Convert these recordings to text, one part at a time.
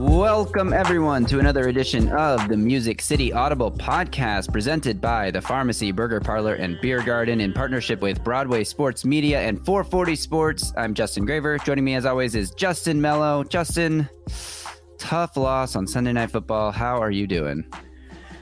Welcome, everyone, to another edition of the Music City Audible podcast presented by the Pharmacy Burger Parlor and Beer Garden in partnership with Broadway Sports Media and 440 Sports. I'm Justin Graver. Joining me, as always, is Justin Mello. Justin, tough loss on Sunday Night Football. How are you doing?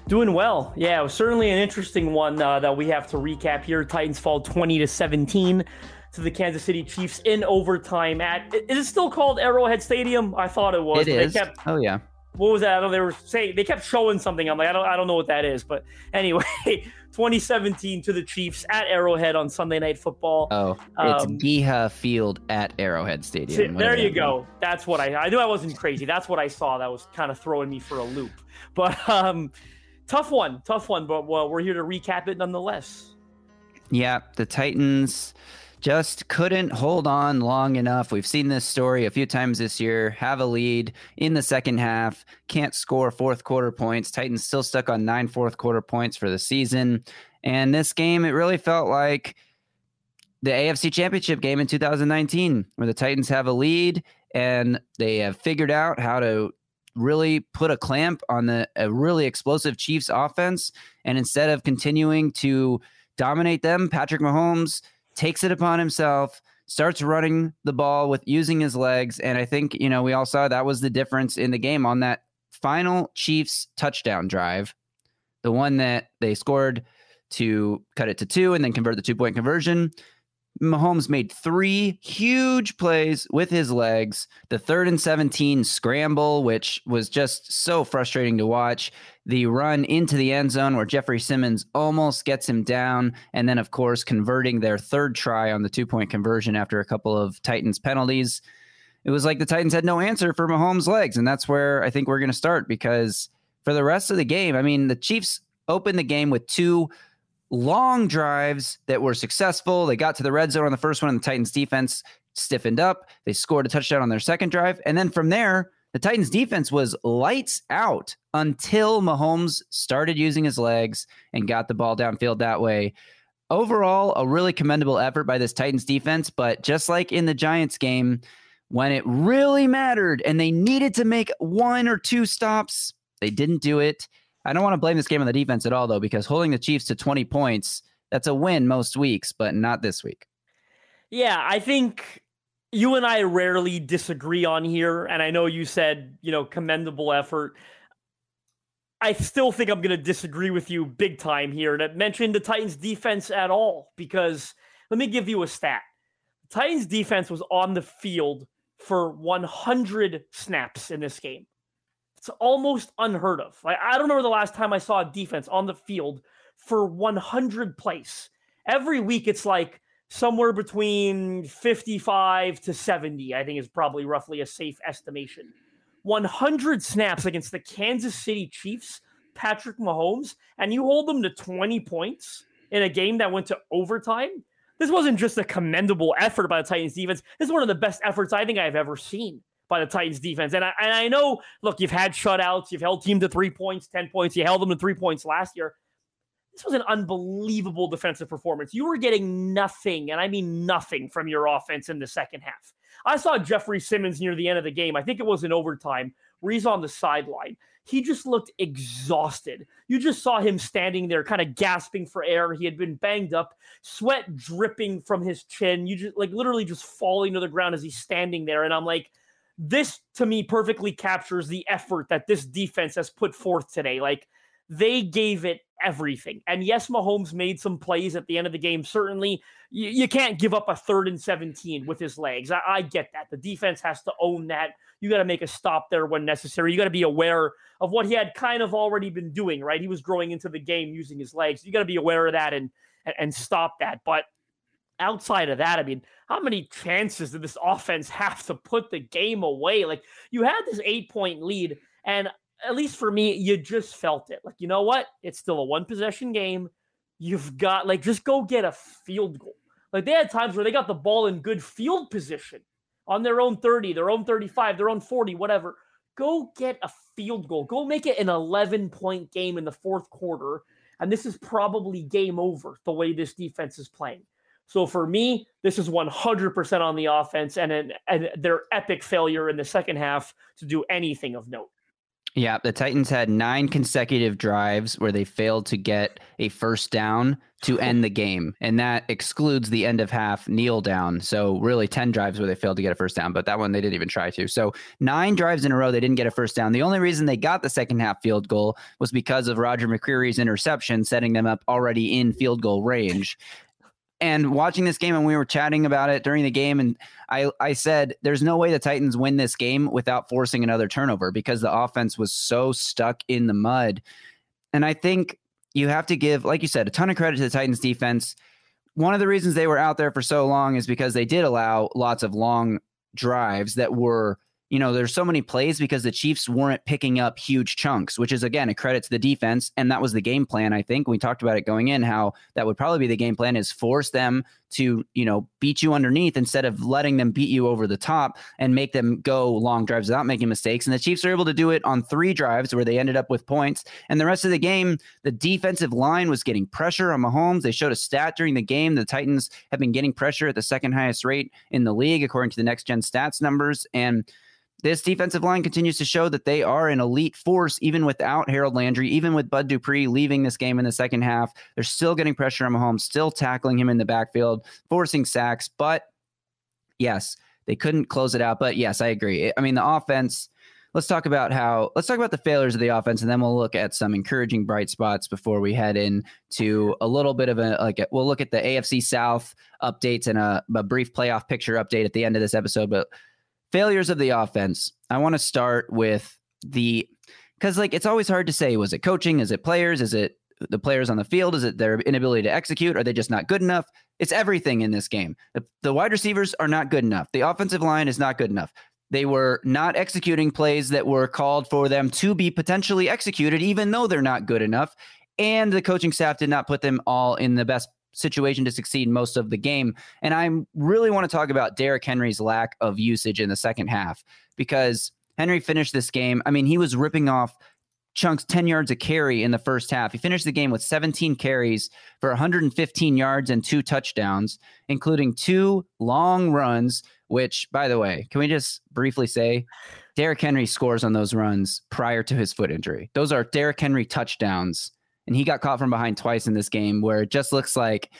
Doing well. Yeah, it was certainly an interesting one uh, that we have to recap here. Titans fall 20 to 17 to the Kansas City Chiefs in overtime at is it still called Arrowhead Stadium? I thought it was. It is. They kept, oh yeah. What was that? I don't. They were saying they kept showing something. I'm like, I don't. I don't know what that is. But anyway, 2017 to the Chiefs at Arrowhead on Sunday Night Football. Oh, it's Um, Geha Field at Arrowhead Stadium. there you that go. That's what I. I knew I wasn't crazy. That's what I saw. That was kind of throwing me for a loop. But um, tough one, tough one. But well, we're here to recap it nonetheless. Yeah, the Titans just couldn't hold on long enough. We've seen this story a few times this year. Have a lead in the second half, can't score fourth quarter points. Titans still stuck on nine fourth quarter points for the season. And this game, it really felt like the AFC Championship game in 2019, where the Titans have a lead and they have figured out how to really put a clamp on the a really explosive Chiefs offense. And instead of continuing to dominate them, Patrick Mahomes takes it upon himself, starts running the ball with using his legs. And I think, you know, we all saw that was the difference in the game on that final Chiefs touchdown drive, the one that they scored to cut it to two and then convert the two point conversion. Mahomes made three huge plays with his legs. The third and 17 scramble, which was just so frustrating to watch. The run into the end zone where Jeffrey Simmons almost gets him down. And then, of course, converting their third try on the two point conversion after a couple of Titans penalties. It was like the Titans had no answer for Mahomes' legs. And that's where I think we're going to start because for the rest of the game, I mean, the Chiefs opened the game with two long drives that were successful. They got to the red zone on the first one, and the Titans defense stiffened up. They scored a touchdown on their second drive. And then from there, the Titans defense was lights out until Mahomes started using his legs and got the ball downfield that way. Overall, a really commendable effort by this Titans defense. But just like in the Giants game, when it really mattered and they needed to make one or two stops, they didn't do it. I don't want to blame this game on the defense at all, though, because holding the Chiefs to 20 points, that's a win most weeks, but not this week. Yeah, I think you and I rarely disagree on here, and I know you said you know commendable effort. I still think I'm going to disagree with you big time here to mention the Titans defense at all because let me give you a stat. The Titans defense was on the field for 100 snaps in this game. It's almost unheard of. Like, I don't remember the last time I saw a defense on the field for 100 plays. Every week it's like somewhere between 55 to 70, I think is probably roughly a safe estimation. 100 snaps against the Kansas City Chiefs, Patrick Mahomes, and you hold them to 20 points in a game that went to overtime. This wasn't just a commendable effort by the Titans defense. This is one of the best efforts I think I've ever seen by the Titans defense. And I, and I know, look, you've had shutouts, you've held team to three points, 10 points, you held them to three points last year. This was an unbelievable defensive performance. You were getting nothing, and I mean nothing from your offense in the second half. I saw Jeffrey Simmons near the end of the game. I think it was in overtime where he's on the sideline. He just looked exhausted. You just saw him standing there, kind of gasping for air. He had been banged up, sweat dripping from his chin. You just like literally just falling to the ground as he's standing there. And I'm like, this to me perfectly captures the effort that this defense has put forth today. Like they gave it everything. And yes, Mahomes made some plays at the end of the game. Certainly, you, you can't give up a third and 17 with his legs. I, I get that. The defense has to own that. You got to make a stop there when necessary. You got to be aware of what he had kind of already been doing, right? He was growing into the game using his legs. You got to be aware of that and, and, and stop that. But outside of that, I mean, how many chances did this offense have to put the game away? Like you had this eight point lead, and at least for me, you just felt it. Like, you know what? It's still a one possession game. You've got like just go get a field goal. Like they had times where they got the ball in good field position on their own 30, their own 35, their own 40, whatever. Go get a field goal. Go make it an 11 point game in the fourth quarter. And this is probably game over the way this defense is playing. So for me, this is 100% on the offense and, an, and their epic failure in the second half to do anything of note. Yeah, the Titans had nine consecutive drives where they failed to get a first down to end the game. And that excludes the end of half kneel down. So, really, 10 drives where they failed to get a first down, but that one they didn't even try to. So, nine drives in a row, they didn't get a first down. The only reason they got the second half field goal was because of Roger McCreary's interception, setting them up already in field goal range and watching this game and we were chatting about it during the game and I I said there's no way the Titans win this game without forcing another turnover because the offense was so stuck in the mud. And I think you have to give like you said a ton of credit to the Titans defense. One of the reasons they were out there for so long is because they did allow lots of long drives that were you know, there's so many plays because the Chiefs weren't picking up huge chunks, which is again a credit to the defense. And that was the game plan. I think we talked about it going in, how that would probably be the game plan is force them to, you know, beat you underneath instead of letting them beat you over the top and make them go long drives without making mistakes. And the Chiefs are able to do it on three drives where they ended up with points. And the rest of the game, the defensive line was getting pressure on Mahomes. They showed a stat during the game. The Titans have been getting pressure at the second highest rate in the league, according to the next gen stats numbers. And this defensive line continues to show that they are an elite force, even without Harold Landry, even with Bud Dupree leaving this game in the second half. They're still getting pressure on Mahomes, still tackling him in the backfield, forcing sacks. But yes, they couldn't close it out. But yes, I agree. I mean, the offense. Let's talk about how. Let's talk about the failures of the offense, and then we'll look at some encouraging bright spots before we head in to a little bit of a like. A, we'll look at the AFC South updates and a, a brief playoff picture update at the end of this episode. But failures of the offense. I want to start with the because like it's always hard to say was it coaching, is it players, is it the players on the field, is it their inability to execute, are they just not good enough? It's everything in this game. The, wide receivers are not good enough. The offensive line is not good enough. They were not executing plays that were called for them to be potentially executed, even though they're not good enough. And the coaching staff did not put them all in the best situation to succeed most of the game. And I really want to talk about Derrick Henry's lack of usage in the second half because Henry finished this game. I mean, he was ripping off chunks 10 yards a carry in the first half. He finished the game with 17 carries for 115 yards and two touchdowns, including two long runs, which, by the way, can we just briefly say Derrick Henry scores on those runs prior to his foot injury? Those are Derrick Henry touchdowns and he got caught from behind twice in this game where it just looks like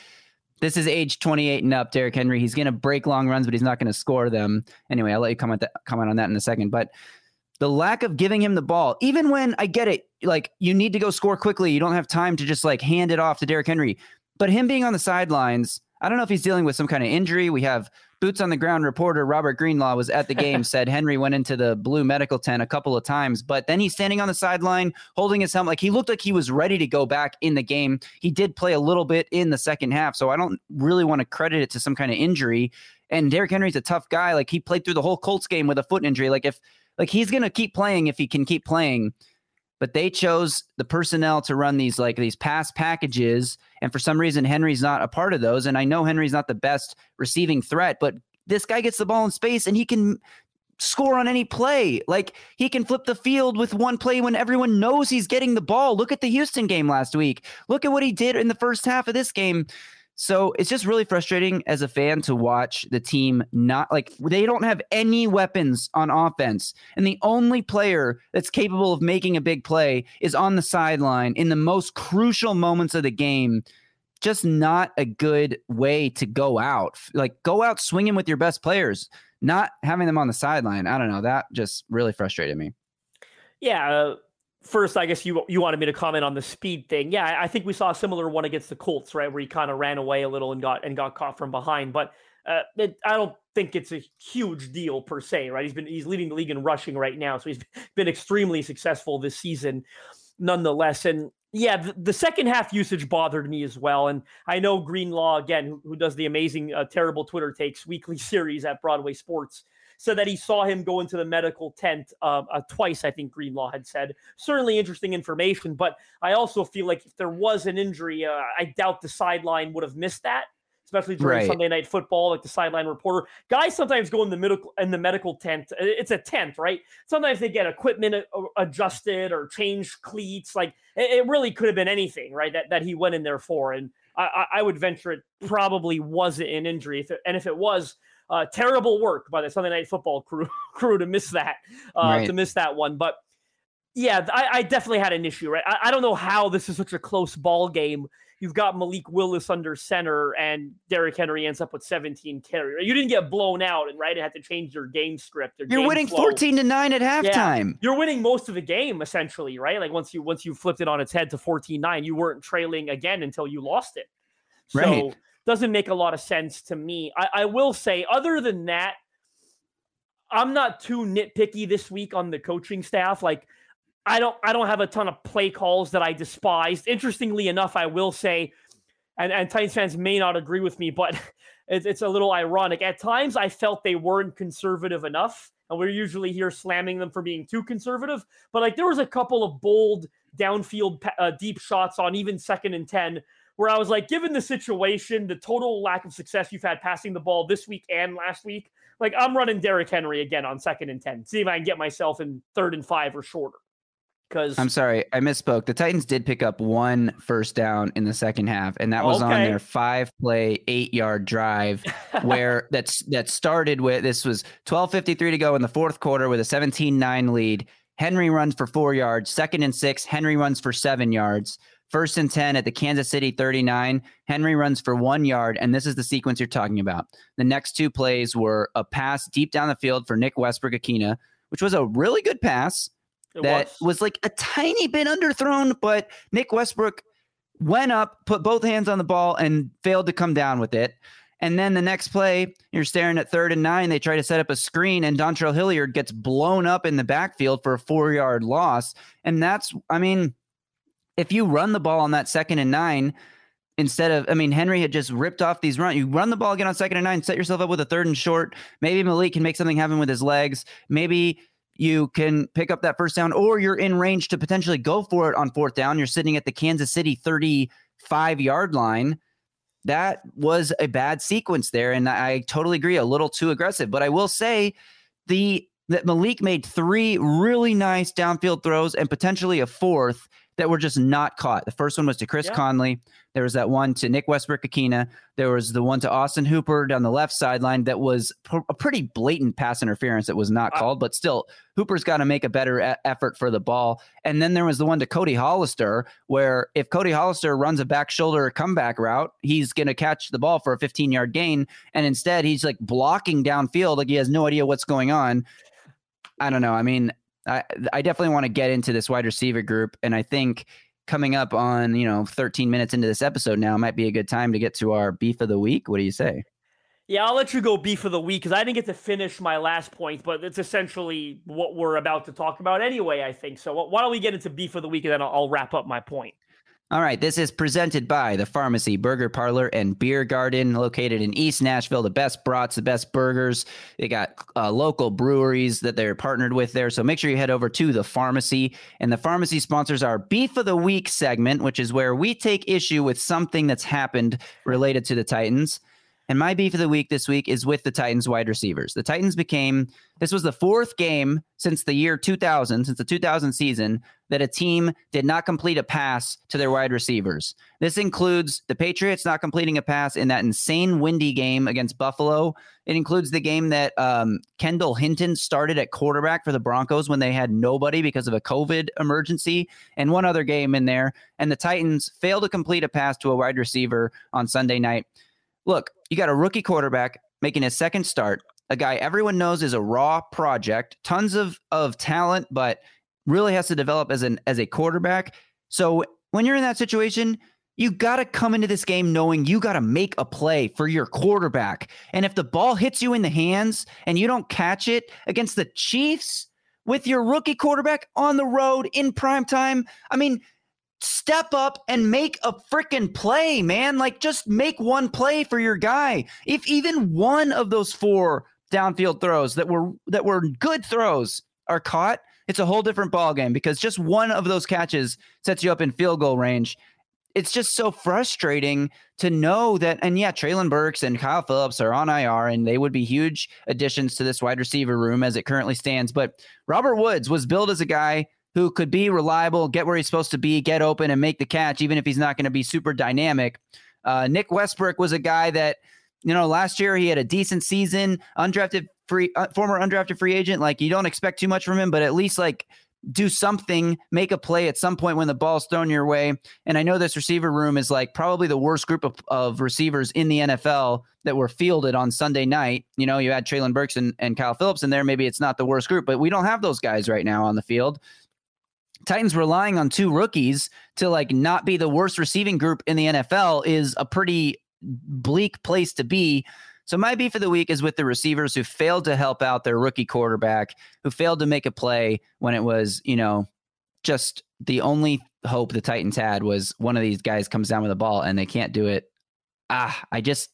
this is age 28 and up. Derrick Henry, he's going to break long runs, but he's not going to score them. Anyway, I'll let you comment that, comment on that in a second. But the lack of giving him the ball, even when I get it, like you need to go score quickly, you don't have time to just like hand it off to Derrick Henry. But him being on the sidelines, I don't know if he's dealing with some kind of injury. We have boots on the ground reporter Robert Greenlaw was at the game, said Henry went into the blue medical tent a couple of times, but then he's standing on the sideline holding his helmet. Like he looked like he was ready to go back in the game. He did play a little bit in the second half, so I don't really want to credit it to some kind of injury. And Derrick Henry's a tough guy. Like he played through the whole Colts game with a foot injury. Like if like he's gonna keep playing if he can keep playing but they chose the personnel to run these like these pass packages and for some reason henry's not a part of those. And i know henry's not the best receiving threat but this guy gets the ball in space and he can score on any play. Like he can flip the field with one play when everyone knows he's getting the ball. Look at the houston game last week. Look at what he did in the first half of this game so it's just really frustrating as a fan to watch the team not like they don't have any weapons on offense. And the only player that's capable of making a big play is on the sideline in the most crucial moments of the game. Just not a good way to go out. Like go out swinging with your best players, not having them on the sideline. I don't know. That just really frustrated me. Yeah. Uh, first, I guess you you wanted me to comment on the speed thing. Yeah, I think we saw a similar one against the Colts, right, where he kind of ran away a little and got and got caught from behind. But uh, it, I don't think it's a huge deal per se, right? He's been he's leading the league in rushing right now, so he's been extremely successful this season, nonetheless. And yeah, the, the second half usage bothered me as well. And I know Greenlaw again, who, who does the amazing uh, terrible Twitter takes weekly series at Broadway Sports said that he saw him go into the medical tent uh, uh, twice. I think Greenlaw had said. Certainly interesting information, but I also feel like if there was an injury, uh, I doubt the sideline would have missed that especially during Right. Sunday night football, like the sideline reporter. Guys sometimes go in the medical in the medical tent. Uh, It's a tent, right? Sometimes they get equipment a- adjusted or change cleats. Like it, really could have been anything, right? That that he went in there for, and I, I, I would venture it probably wasn't an injury. If it, and if it was, uh, terrible work by the Sunday night football crew crew to miss that uh, Right. to miss that one, but. Yeah, I, I definitely had an issue, right? I, I don't know how this is such a close ball game you've got Malik Willis under center, and Derrick Henry ends up with 17 carries. You didn't get blown out, and right, it had to change your game script. Your You're game winning flow. 14 to 9 at halftime. You're winning most of the game essentially, right? Like once you once you flipped it on its head to 14-9, you weren't trailing again until you lost it. So Right. Doesn't make a lot of sense to me. I, I will say, other than that, I'm not too nitpicky this week on the coaching staff. Like I don't I don't have a ton of play calls that I despised. Interestingly enough, I will say, and, and Titans fans may not agree with me, but it's, it's a little ironic. At times, I felt they weren't conservative enough, and we're usually here slamming them for being too conservative. But like there was a couple of bold downfield uh, deep shots on even second and ten where I was like, given the situation, the total lack of success you've had passing the ball this week and last week, like I'm running Derrick Henry again on second and ten. See if I can get myself in third and five or shorter. Because I'm sorry, I misspoke. The Titans did pick up one first down in the second half, and that was on their five play, eight yard drive where that's that started with this was 12:53 to go in the fourth quarter with a 17-9 lead. Henry runs for four yards, second and six. Henry runs for seven yards. First and 10 at the Kansas City 39. Henry runs for one yard, and this is the sequence you're talking about. The next two plays were a pass deep down the field for Nick Westbrook Ikhine, which was a really good pass it that was. was. like a tiny bit underthrown, but Nick Westbrook went up, put both hands on the ball, and failed to come down with it. And then the next play, you're staring at third and nine. They try to set up a screen, and Dontrell Hilliard gets blown up in the backfield for a four yard loss. And that's, I mean, if you run the ball on that second and nine, instead of, I mean, Henry had just ripped off these runs. You run the ball again on second and nine, set yourself up with a third and short. Maybe Malik can make something happen with his legs. Maybe you can pick up that first down, or you're in range to potentially go for it on fourth down. You're sitting at the Kansas City 35 yard line. That was a bad sequence there. And I totally agree, a little too aggressive. But I will say the that Malik made three really nice downfield throws and potentially a fourth that were just not caught. The first one was to Chris Yeah. Conley. There was that one to Nick Westbrook Ikhine. There was the one to Austin Hooper down the left sideline that was pr- a pretty blatant pass interference that was not called, but still, Hooper's got to make a better effort for the ball. And then there was the one to Cody Hollister, where if Cody Hollister runs a back shoulder comeback route, he's going to catch the ball for a 15 yard gain. And instead, he's like blocking downfield, like he has no idea what's going on. I don't know. I mean, I, I definitely want to get into this wide receiver group. And I think coming up on, you know, 13 minutes into this episode now might be a good time to get to our beef of the week. What do you say? Yeah, I'll let you go beef of the week because I didn't get to finish my last point, but it's essentially what we're about to talk about anyway, I think. So why don't we get into beef of the week and then I'll, I'll wrap up my point. All right, this is presented by the Pharmacy Burger Parlor and Beer Garden, located in East Nashville. The best brats, the best burgers. They got uh, local breweries that they're partnered with there. So make sure you head over to the pharmacy. And the pharmacy sponsors our Beef of the Week segment, which is where we take issue with something that's happened related to the Titans. And my beef of the week this week is with the Titans wide receivers. The Titans became, this was the fourth game since the year 2000, since the 2000 season, that a team did not complete a pass to their wide receivers. This includes the Patriots not completing a pass in that insane windy game against Buffalo. It includes the game that um, Kendall Hinton started at quarterback for the Broncos when they had nobody because of a COVID emergency, and one other game in there. And the Titans failed to complete a pass to a wide receiver on Sunday night. Look, you got a rookie quarterback making his second start, a guy everyone knows is a raw project, tons of of talent, but really has to develop as an as a quarterback. So when you're in that situation, you got to come into this game knowing you got to make a play for your quarterback. And if the ball hits you in the hands and you don't catch it against the Chiefs with your rookie quarterback on the road in prime time, I mean, step up and make a freaking play, man. Like just make one play for your guy. If even one of those four downfield throws that were that were good throws are caught, it's a whole different ball game because just one of those catches sets you up in field goal range. It's just so frustrating to know that, and yeah, Treylon Burks and Kyle Phillips are on IR, and they would be huge additions to this wide receiver room as it currently stands. But Robert Woods was billed as a guy who could be reliable, get where he's supposed to be, get open, and make the catch, even if he's not going to be super dynamic. Uh, Nick Westbrook was a guy that, you know, last year he had a decent season, undrafted free, uh, former undrafted free agent. Like you don't expect too much from him, but at least like do something, make a play at some point when the ball's thrown your way. And I know this receiver room is like probably the worst group of, of receivers in the NFL that were fielded on Sunday night. You know, you had Treylon Burks and, and Kyle Phillips in there. Maybe it's not the worst group, but we don't have those guys right now on the field. Titans relying on two rookies to like not be the worst receiving group in the NFL is a pretty bleak place to be. So my beef of the week is with the receivers who failed to help out their rookie quarterback, who failed to make a play when it was, you know, just the only hope the Titans had was one of these guys comes down with a ball and they can't do it. Ah, I just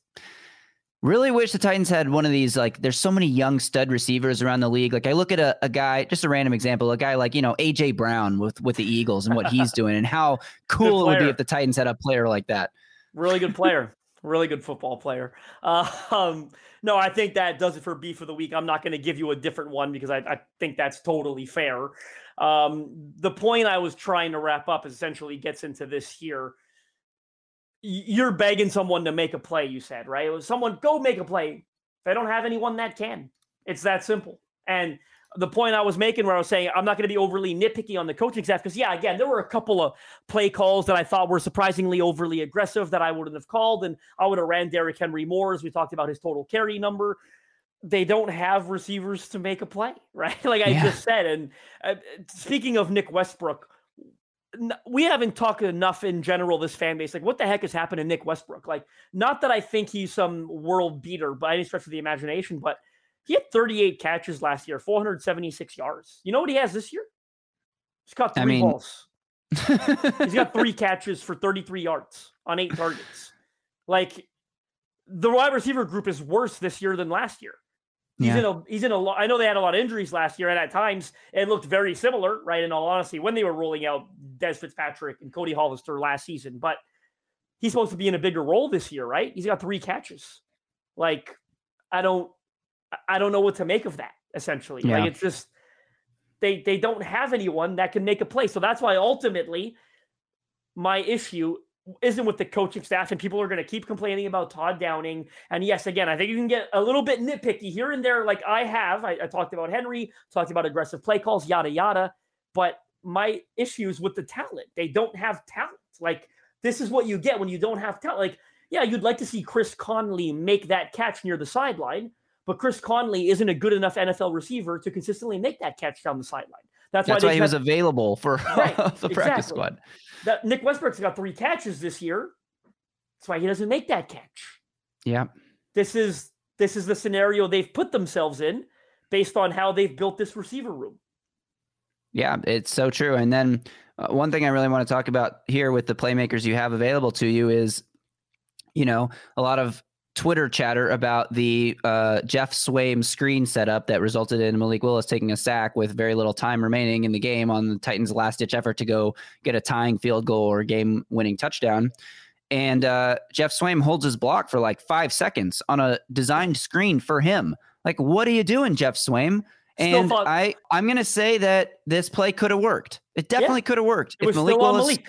Really wish the Titans had one of these. Like, there's so many young stud receivers around the league. Like, I look at a, a guy, just a random example, a guy like, you know, AJ Brown with, with the Eagles and what he's doing and how cool it would be if the Titans had a player like that. Really good player. Really good football player. Uh, um, no, I think that does it for beef of the week. I'm not going to give you a different one because I, I think that's totally fair. Um, the point I was trying to wrap up essentially gets into this here you're begging someone to make a play, you said, right? It was someone go make a play. They don't have anyone that can, it's that simple. And the point I was making where I was saying I'm not going to be overly nitpicky on the coaching staff because yeah, again, there were a couple of play calls that I thought were surprisingly overly aggressive that I wouldn't have called, and I would have ran Derrick Henry more as we talked about his total carry number. They don't have receivers to make a play, right? like I yeah. just said. And uh, speaking of Nick Westbrook, we haven't talked enough in general this fan base like what the heck has happened to nick westbrook like not that i think he's some world beater by any stretch of the imagination but he had 38 catches last year 476 yards you know what he has this year he's caught three I mean... balls he's got three catches for 33 yards on eight targets like the wide receiver group is worse this year than last year He's yeah. in a he's in a lot. I know they had a lot of injuries last year, and at times it looked very similar, right? In all honesty, when they were rolling out Dez Fitzpatrick and Cody Hollister last season, but he's supposed to be in a bigger role this year, right? He's got three catches. Like, I don't I don't know what to make of that. Essentially, yeah. like it's just they they don't have anyone that can make a play. So that's why ultimately my issue isn't with the coaching staff, and people are going to keep complaining about Todd Downing. And yes, again, I think you can get a little bit nitpicky here and there, like I have. I, I talked about Henry, talked about aggressive play calls, yada yada. But my issues with the talent, they don't have talent. Like this is what you get when you don't have talent. Like yeah, you'd like to see Chris Conley make that catch near the sideline, but Chris Conley isn't a good enough NFL receiver to consistently make that catch down the sideline. That's, That's why, why he was available for right, the exactly. practice squad that Nick Westbrook's got three catches this year. That's why he doesn't make that catch. Yeah. This is this is the scenario they've put themselves in based on how they've built this receiver room. Yeah, it's so true. And then uh, one thing I really want to talk about here with the playmakers you have available to you is, you know, a lot of Twitter chatter about the uh, Geoff Swaim screen setup that resulted in Malik Willis taking a sack with very little time remaining in the game on the Titans' last ditch effort to go get a tying field goal or game winning touchdown. And uh, Geoff Swaim holds his block for like five seconds on a designed screen for him. Like, what are you doing, Geoff Swaim? And I, I'm going to say that this play could have worked. It definitely yeah. could have worked. It if Malik Willis, Malik.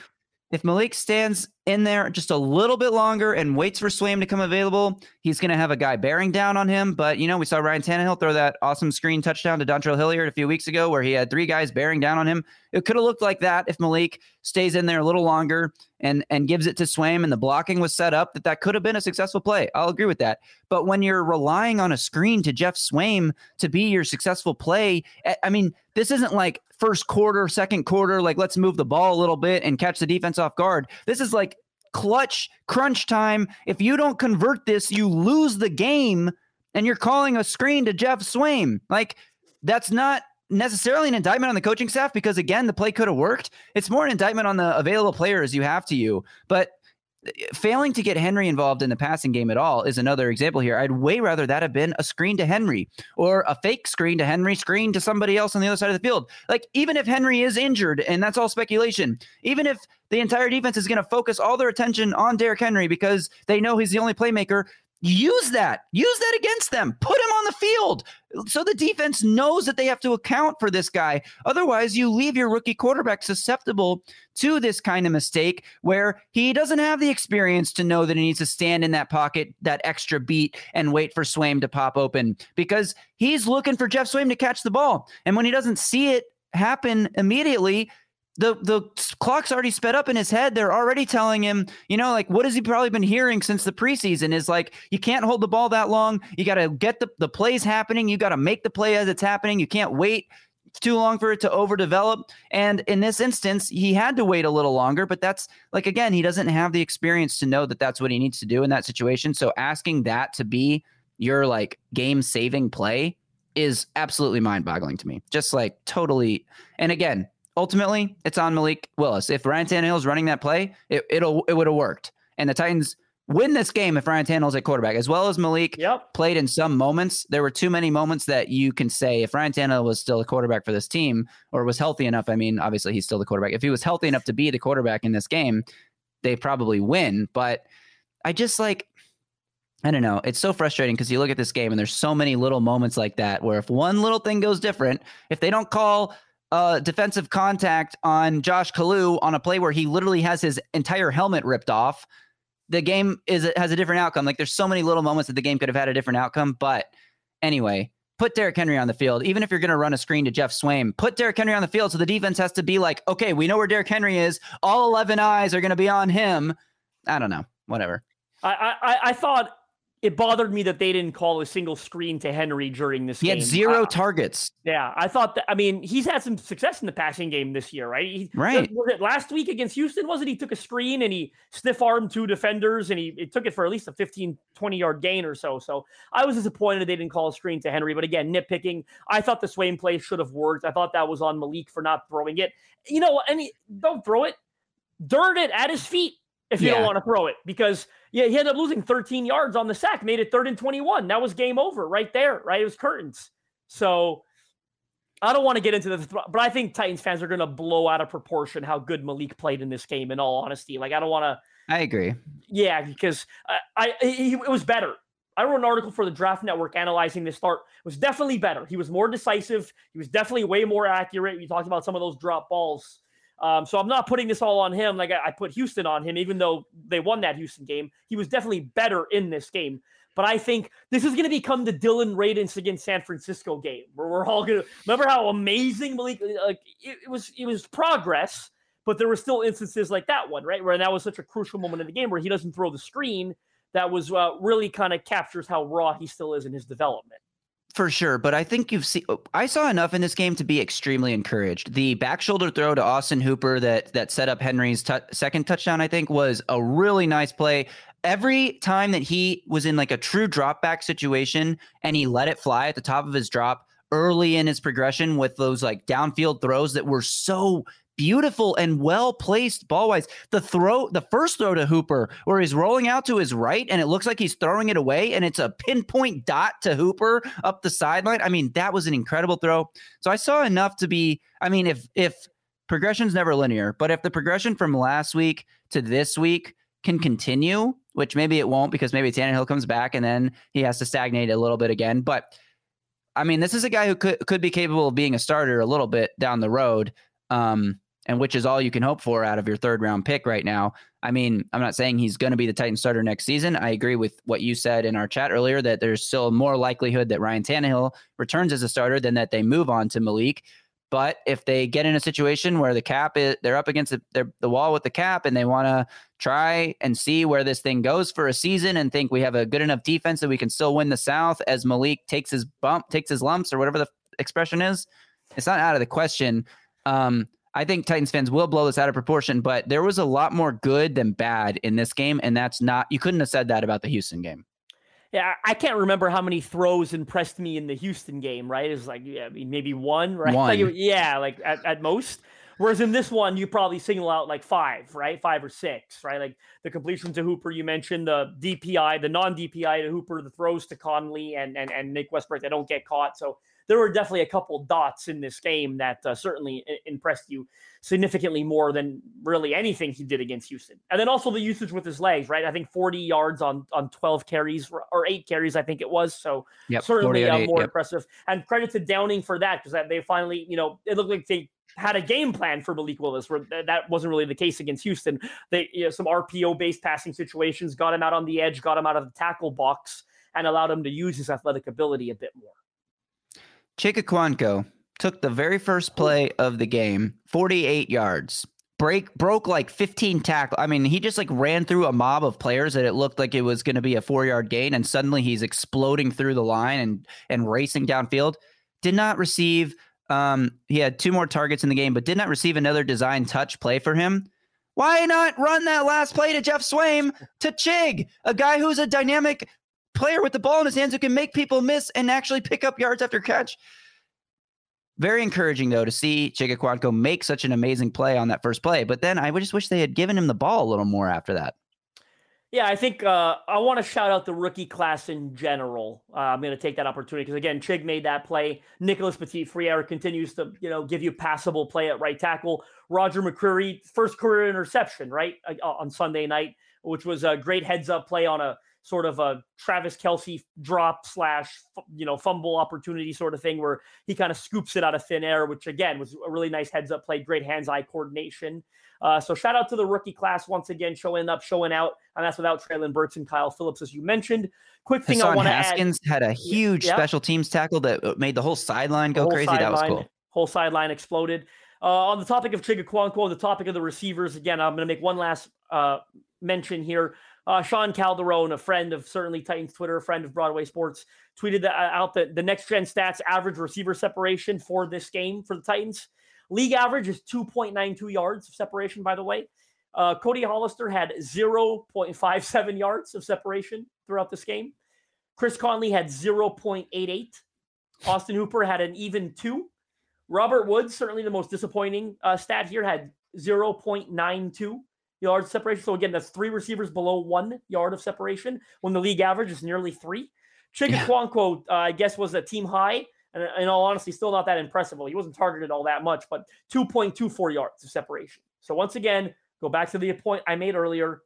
if Malik stands in there just a little bit longer and waits for Swaim to come available, he's going to have a guy bearing down on him. But, you know, we saw Ryan Tannehill throw that awesome screen touchdown to Dontrell Hilliard a few weeks ago where he had three guys bearing down on him. It could have looked like that if Malik stays in there a little longer and, and gives it to Swaim and the blocking was set up, that that could have been a successful play. I'll agree with that. But when you're relying on a screen to Jeff Swaim to be your successful play, eh, I mean, this isn't like first quarter, second quarter, like let's move the ball a little bit and catch the defense off guard. This is like clutch crunch time. If you don't convert this, you lose the game and you're calling a screen to Geoff Swaim. Like that's not necessarily an indictment on the coaching staff because again, the play could have worked. It's more an indictment on the available players you have to you. But failing to get Henry involved in the passing game at all is another example here. I'd way rather that have been a screen to Henry or a fake screen to Henry, screen to somebody else on the other side of the field. Like, even if Henry is injured, and that's all speculation, even if the entire defense is going to focus all their attention on Derrick Henry because they know he's the only playmaker, use that. Use that against them. Put him on the field so the defense knows that they have to account for this guy. Otherwise, you leave your rookie quarterback susceptible to this kind of mistake where he doesn't have the experience to know that he needs to stand in that pocket that extra beat and wait for Swaim to pop open because he's looking for Geoff Swaim to catch the ball. And when he doesn't see it happen immediately, the the clock's already sped up in his head. They're already telling him, you know, like what has he probably been hearing since the preseason is like you can't hold the ball that long. You got to get the the plays happening. You got to make the play as it's happening. You can't wait too long for it to overdevelop. And in this instance, he had to wait a little longer, but that's like again, he doesn't have the experience to know that that's what he needs to do in that situation. So asking that to be your like game saving play is absolutely mind boggling to me. Just like totally. And again, ultimately it's on Malik Willis. If Ryan Tannehill is running that play, it, it'll it would have worked. And the Titans win this game if Ryan Tannehill's at quarterback, as well as Malik Yep. played in some moments. There were too many moments that you can say if Ryan Tannehill was still a quarterback for this team or was healthy enough. I mean, obviously he's still the quarterback. If he was healthy enough to be the quarterback in this game, they probably win. But I just like I don't know. It's so frustrating because you look at this game and there's so many little moments like that where if one little thing goes different, if they don't call uh, defensive contact on Josh Kalu on a play where he literally has his entire helmet ripped off, the game is has a different outcome. Like there's so many little moments that the game could have had a different outcome. But anyway, put Derrick Henry on the field. Even if you're going to run a screen to Geoff Swaim, put Derrick Henry on the field so the defense has to be like, okay, we know where Derrick Henry is. All 11 eyes are going to be on him. I don't know. Whatever. I, I I thought it bothered me that they didn't call a single screen to Henry during this He game. had zero I- targets. Yeah, I thought that. I mean, he's had some success in the passing game this year, right? He, Right. Was it last week against Houston? Was it? He took a screen and he stiff armed two defenders and he it took it for at least a 15, 20 yard gain or so. So I was disappointed they didn't call a screen to Henry. But again, nitpicking. I thought the Swaim play should have worked. I thought that was on Malik for not throwing it. You know, and he, don't throw it. Dirt it at his feet if you don't want to throw it because yeah, he ended up losing 13 yards on the sack, made it third and 21. That was game over right there, right? It was curtains. So I don't want to get into the, but I think Titans fans are going to blow out of proportion how good Malik played in this game. In all honesty, like I don't want to, I agree. yeah, because I, I he, it was better. I wrote an article for the Draft Network analyzing this start. It was definitely better. He was more decisive. He was definitely way more accurate. We talked about some of those drop balls. Um, so I'm not putting this all on him. Like I, I put Houston on him, even though they won that Houston game. He was definitely better in this game. But I think this is going to become the Dylan Radins against San Francisco game, where we're all going to remember how amazing Malik. Like it, it was, it was progress, but there were still instances like that one, right, where that was such a crucial moment in the game where he doesn't throw the screen. That was uh, really kind of captures how raw he still is in his development. For sure, but I think you've seen. Oh, I saw enough in this game to be extremely encouraged. The back shoulder throw to Austin Hooper that that set up Henry's tou- second touchdown, I think, was a really nice play. Every time that he was in like a true drop back situation and he let it fly at the top of his drop early in his progression with those like downfield throws that were so beautiful and well placed ball wise. The throw, the first throw to Hooper, where he's rolling out to his right and it looks like he's throwing it away, and it's a pinpoint dot to Hooper up the sideline. I mean, that was an incredible throw. So I saw enough to be. I mean, if if progression's never linear, but if the progression from last week to this week can continue, which maybe it won't because maybe Tannehill comes back and then he has to stagnate a little bit again. But I mean, this is a guy who could could be capable of being a starter a little bit down the road. Um, and which is all you can hope for out of your third round pick right now. I mean, I'm not saying he's going to be the Titan starter next season. I agree with what you said in our chat earlier that there's still more likelihood that Ryan Tannehill returns as a starter than that they move on to Malik. But if they get in a situation where the cap is, they're up against the, the wall with the cap and they want to try and see where this thing goes for a season and think we have a good enough defense that we can still win the South as Malik takes his bump, takes his lumps or whatever the expression is, it's not out of the question. Um, I think Titans fans will blow this out of proportion, but there was a lot more good than bad in this game, and that's not you couldn't have said that about the Houston game. Yeah, I can't remember how many throws impressed me in the Houston game. Right? It's like, yeah, I mean, maybe one, right? Like, yeah, like at, at most. Whereas in this one, you probably single out like five, right? Five or six, right? Like the completion to Hooper, you mentioned the DPI, the non-DPI to Hooper, the throws to Conley and and and Nick Westbrook that don't get caught. So there were definitely a couple dots in this game that uh, certainly impressed you significantly more than really anything he did against Houston. And then also the usage with his legs, right? I think 40 yards on on 12 carries or eight carries, I think it was. So Yep, certainly uh, more yep. impressive. And credit to Downing for that because they finally, you know, it looked like they had a game plan for Malik Willis, where th- that wasn't really the case against Houston. They you know, some RPO based passing situations got him out on the edge, got him out of the tackle box, and allowed him to use his athletic ability a bit more. Chig Okonkwo took the very first play of the game, 48 yards. Break broke like 15 tackle. I mean, he just like ran through a mob of players that it looked like it was going to be a 4-yard gain and suddenly he's exploding through the line and and racing downfield. Did not receive um he had two more targets in the game but did not receive another design touch play for him. Why not run that last play to Geoff Swaim to Chig, a guy who's a dynamic player with the ball in his hands who can make people miss and actually pick up yards after catch? Very encouraging though to see Chig Okonkwo make such an amazing play on that first play. But then I just wish they had given him the ball a little more after that. Yeah, I think uh, I want to shout out the rookie class in general. Uh, I'm going to take that opportunity because again, Chig made that play. Nicholas Petit Frere continues to you know give you passable play at right tackle. Roger McCreary first career interception right uh, on Sunday night, which was a great heads up play on a sort of a Travis Kelce drop slash you know fumble opportunity sort of thing where he kind of scoops it out of thin air, which again was a really nice heads up play, great hands eye coordination. Uh, so shout out to the rookie class once again, showing up, showing out, and that's without Treylon Burks and Kyle Phillips, as you mentioned. Quick thing I want to add: Haskins had a huge yeah. special teams tackle that uh, made the whole sideline go whole crazy. That was cool. Whole sideline exploded. Uh, on the topic of Chig Okonkwo, the topic of the receivers, again, I'm going to make one last uh, mention here. Uh, Sean Calderon, a friend of certainly Titans Twitter, a friend of Broadway Sports, tweeted that, uh, out the, the next gen stats average receiver separation for this game for the Titans. League average is 2.92 yards of separation, by the way. Uh, Cody Hollister had 0.57 yards of separation throughout this game. Chris Conley had 0.88. Austin Hooper had an even two. Robert Woods, certainly the most disappointing uh, stat here, had 0.92 yards separation. So again, that's three receivers below one yard of separation when the league average is nearly three. Chig Okonkwo, uh, I guess, was a team high. And in all honesty, still not that impressive. Well, he wasn't targeted all that much, but 2.24 yards of separation. So once again, go back to the point I made earlier.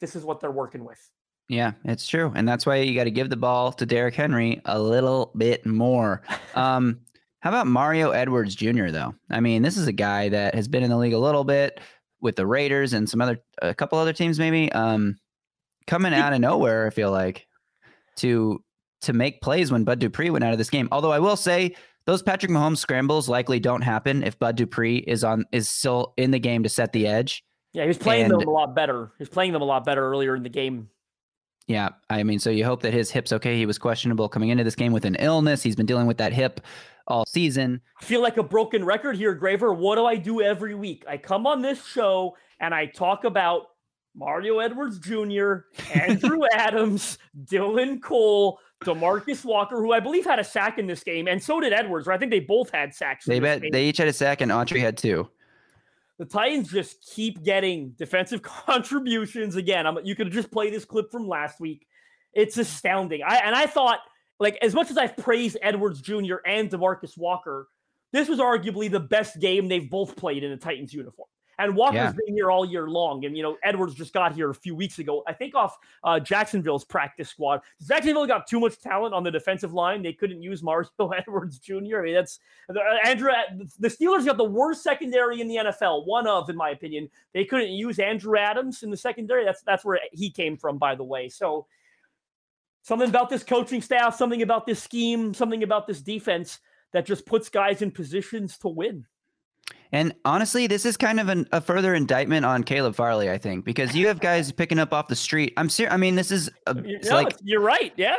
This is what they're working with. Yeah, it's true. And that's why you got to give the ball to Derrick Henry a little bit more. Um, how about Mario Edwards Jr., though? I mean, this is a guy that has been in the league a little bit with the Raiders and some other, a couple other teams, maybe. Um, coming out of nowhere, I feel like, to to make plays when Bud Dupree went out of this game. Although I will say those Patrick Mahomes scrambles likely don't happen if Bud Dupree is on is still in the game to set the edge. Yeah, he was playing And- them a lot better. He was playing them a lot better earlier in the game. Yeah, I mean, so you hope that his hip's okay. He was questionable coming into this game with an illness. He's been dealing with that hip all season. I feel like a broken record here, Graver. What do I do every week? I come on this show and I talk about Mario Edwards Jr., Andrew Adams, Dylan Cole, Demarcus Walker, who I believe had a sack in this game, and so did Edwards. Or I think they both had sacks. in They this bet game. they each had a sack, and Autry had two. The Titans just keep getting defensive contributions again. I'm, you could just play this clip from last week. It's astounding. I and I thought like as much as I've praised Edwards Jr. and Demarcus Walker, this was arguably the best game they've both played in a Titans uniform. And Walker's Yeah. been here all year long, and you know Edwards just got here a few weeks ago. I think off uh, Jacksonville's practice squad. Jacksonville got too much talent on the defensive line; they couldn't use Mario Edwards Jr. I mean, that's uh, Andrew. The Steelers got the worst secondary in the NFL, one of, in my opinion. They couldn't use Andrew Adams in the secondary. That's that's where he came from, by the way. So something about this coaching staff, something about this scheme, something about this defense that just puts guys in positions to win. And honestly, this is kind of an, a further indictment on Caleb Farley, I think, because you have guys picking up off the street. I'm serious. I mean, this is a, know, like you're right. Yeah.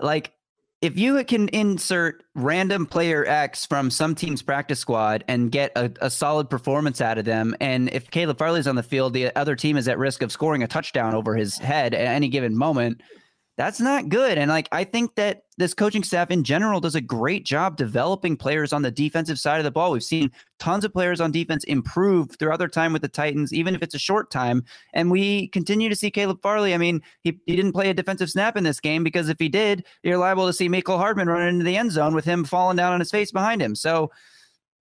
like if you can insert random player X from some team's practice squad and get a, a solid performance out of them, and if Caleb Farley's on the field, the other team is at risk of scoring a touchdown over his head at any given moment. That's not good. And like I think that this coaching staff in general does a great job developing players on the defensive side of the ball. We've seen tons of players on defense improve throughout their time with the Titans, even if it's a short time. And we continue to see Caleb Farley. I mean, he, he didn't play a defensive snap in this game because if he did, you're liable to see Mecole Hardman run into the end zone with him falling down on his face behind him. So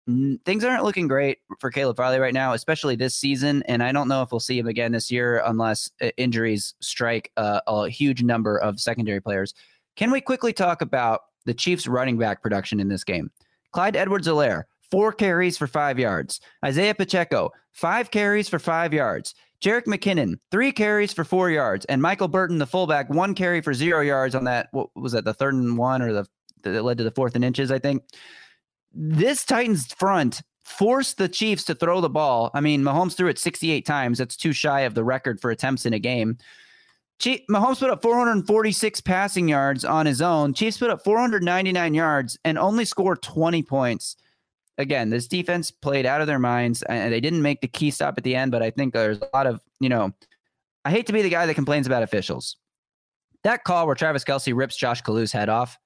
things aren't looking great for Caleb Farley right now, especially this season. And I don't know if we'll see him again this year unless uh, injuries strike uh, a huge number of secondary players. Can we quickly talk about the Chiefs running back production in this game? Clyde Edwards Helaire, four carries for five yards. Isaiah Pacheco, five carries for five yards. Jerick McKinnon, three carries for four yards. And Michael Burton, the fullback, one carry for zero yards on that. What was that, the third and one or the that led to the fourth and inches, I think this Titans front forced the Chiefs to throw the ball. I mean, Mahomes threw it 68 times. That's too shy of the record for attempts in a game. Chief, Mahomes put up 446 passing yards on his own. Chiefs put up 499 yards and only scored 20 points. Again, this defense played out of their minds and they didn't make the key stop at the end, but I think there's a lot of, you know, I hate to be the guy that complains about officials. That call where Travis Kelce rips Josh Kalu's head off,